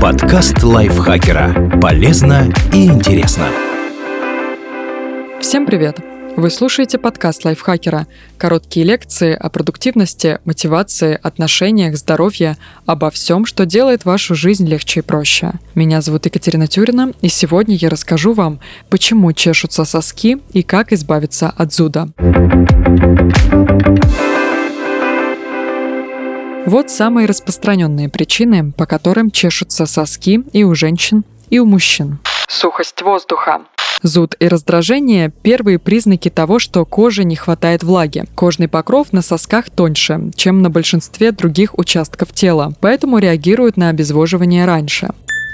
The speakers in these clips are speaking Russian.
Подкаст лайфхакера. Полезно и интересно. Всем привет! Вы слушаете подкаст лайфхакера. Короткие лекции о продуктивности, мотивации, отношениях, здоровье, обо всем, что делает вашу жизнь легче и проще. Меня зовут Екатерина Тюрина, и сегодня я расскажу вам, почему чешутся соски и как избавиться от зуда. Вот самые распространенные причины, по которым чешутся соски и у женщин, и у мужчин. Сухость воздуха. Зуд и раздражение – первые признаки того, что коже не хватает влаги. Кожный покров на сосках тоньше, чем на большинстве других участков тела, поэтому реагируют на обезвоживание раньше.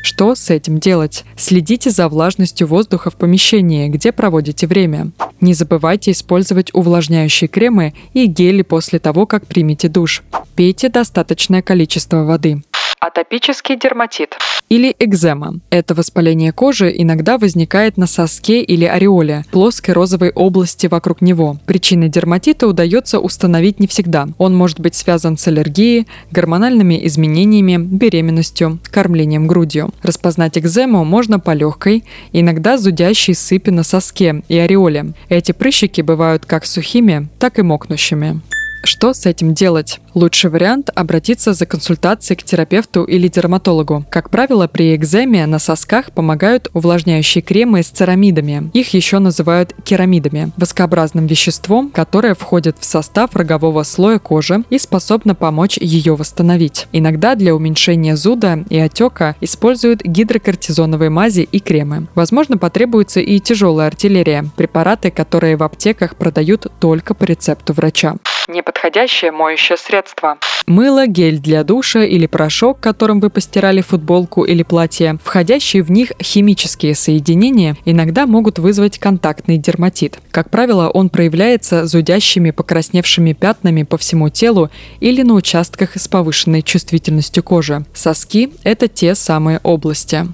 Что с этим делать? Следите за влажностью воздуха в помещении, где проводите время. Не забывайте использовать увлажняющие кремы и гели после того, как примете душ. Пейте достаточное количество воды. Атопический дерматит или экзема. Это воспаление кожи иногда возникает на соске или ореоле, плоской розовой области вокруг него. Причины дерматита удается установить не всегда. Он может быть связан с аллергией, гормональными изменениями, беременностью, кормлением грудью. Распознать экзему можно по легкой, иногда зудящей сыпи на соске и ореоле. Эти прыщики бывают как сухими, так и мокнущими. Что с этим делать? Лучший вариант – обратиться за консультацией к терапевту или дерматологу. Как правило, при экземе на сосках помогают увлажняющие кремы с церамидами. Их еще называют керамидами – воскообразным веществом, которое входит в состав рогового слоя кожи и способно помочь ее восстановить. Иногда для уменьшения зуда и отека используют гидрокортизоновые мази и кремы. Возможно, потребуется и тяжелая артиллерия – препараты, которые в аптеках продают только по рецепту врача неподходящее моющее средство. Мыло, гель для душа или порошок, которым вы постирали футболку или платье, входящие в них химические соединения иногда могут вызвать контактный дерматит. Как правило, он проявляется зудящими покрасневшими пятнами по всему телу или на участках с повышенной чувствительностью кожи. Соски – это те самые области.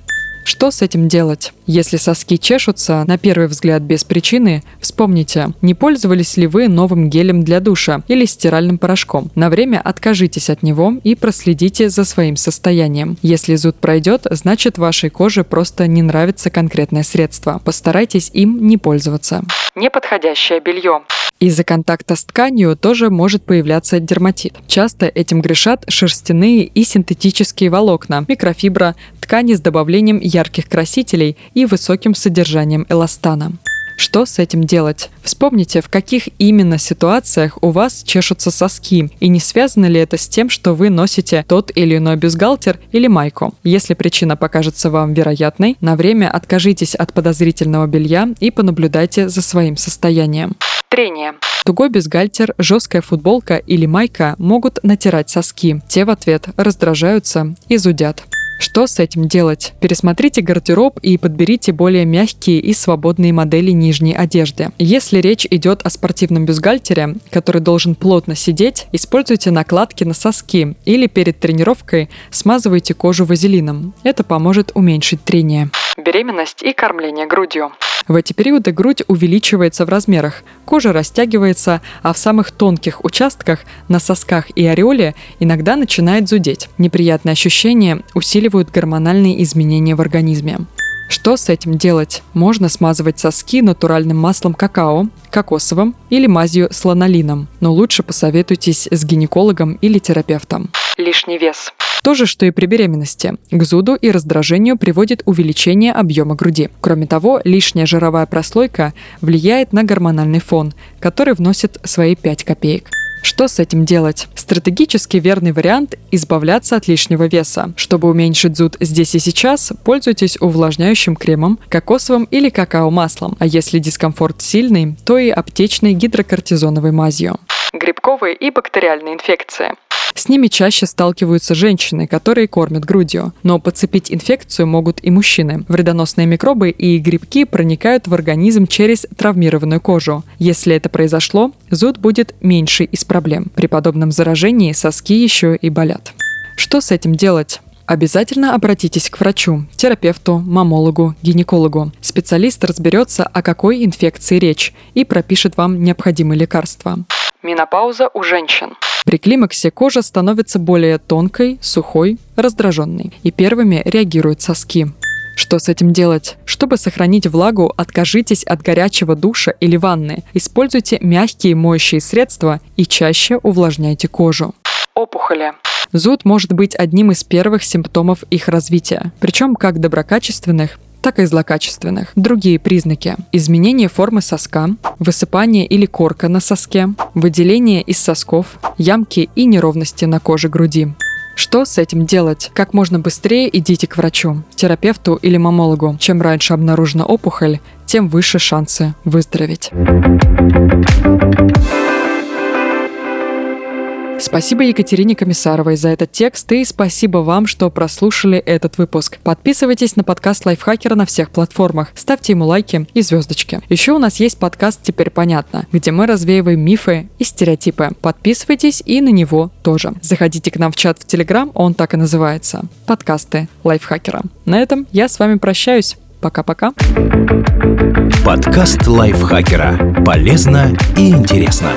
Что с этим делать? Если соски чешутся, на первый взгляд без причины, вспомните, не пользовались ли вы новым гелем для душа или стиральным порошком. На время откажитесь от него и проследите за своим состоянием. Если зуд пройдет, значит вашей коже просто не нравится конкретное средство. Постарайтесь им не пользоваться. Неподходящее белье. Из-за контакта с тканью тоже может появляться дерматит. Часто этим грешат шерстяные и синтетические волокна, микрофибра, ткани с добавлением ярких красителей и высоким содержанием эластана. Что с этим делать? Вспомните, в каких именно ситуациях у вас чешутся соски, и не связано ли это с тем, что вы носите тот или иной бюстгальтер или майку. Если причина покажется вам вероятной, на время откажитесь от подозрительного белья и понаблюдайте за своим состоянием. Трение. Тугой бюстгальтер, жесткая футболка или майка могут натирать соски. Те в ответ раздражаются и зудят. Что с этим делать? Пересмотрите гардероб и подберите более мягкие и свободные модели нижней одежды. Если речь идет о спортивном бюстгальтере, который должен плотно сидеть, используйте накладки на соски или перед тренировкой смазывайте кожу вазелином. Это поможет уменьшить трение. Беременность и кормление грудью. В эти периоды грудь увеличивается в размерах, кожа растягивается, а в самых тонких участках, на сосках и ореоле, иногда начинает зудеть. Неприятные ощущения усиливают гормональные изменения в организме. Что с этим делать? Можно смазывать соски натуральным маслом какао, кокосовым или мазью с ланолином, но лучше посоветуйтесь с гинекологом или терапевтом. Лишний вес. То же, что и при беременности. К зуду и раздражению приводит увеличение объема груди. Кроме того, лишняя жировая прослойка влияет на гормональный фон, который вносит свои 5 копеек. Что с этим делать? Стратегически верный вариант – избавляться от лишнего веса. Чтобы уменьшить зуд здесь и сейчас, пользуйтесь увлажняющим кремом, кокосовым или какао-маслом. А если дискомфорт сильный, то и аптечной гидрокортизоновой мазью. Грибковые и бактериальные инфекции. С ними чаще сталкиваются женщины, которые кормят грудью. Но подцепить инфекцию могут и мужчины. Вредоносные микробы и грибки проникают в организм через травмированную кожу. Если это произошло, зуд будет меньше из проблем. При подобном заражении соски еще и болят. Что с этим делать? Обязательно обратитесь к врачу, терапевту, мамологу, гинекологу. Специалист разберется, о какой инфекции речь и пропишет вам необходимые лекарства. Менопауза у женщин. При климаксе кожа становится более тонкой, сухой раздраженный, и первыми реагируют соски. Что с этим делать? Чтобы сохранить влагу, откажитесь от горячего душа или ванны. Используйте мягкие моющие средства и чаще увлажняйте кожу. Опухоли. Зуд может быть одним из первых симптомов их развития, причем как доброкачественных, так и злокачественных. Другие признаки. Изменение формы соска, высыпание или корка на соске, выделение из сосков, ямки и неровности на коже груди. Что с этим делать? Как можно быстрее идите к врачу, терапевту или мамологу. Чем раньше обнаружена опухоль, тем выше шансы выздороветь. Спасибо Екатерине Комиссаровой за этот текст и спасибо вам, что прослушали этот выпуск. Подписывайтесь на подкаст Лайфхакера на всех платформах, ставьте ему лайки и звездочки. Еще у нас есть подкаст «Теперь понятно», где мы развеиваем мифы и стереотипы. Подписывайтесь и на него тоже. Заходите к нам в чат в Телеграм, он так и называется. Подкасты Лайфхакера. На этом я с вами прощаюсь. Пока-пока. Подкаст Лайфхакера. Полезно и интересно.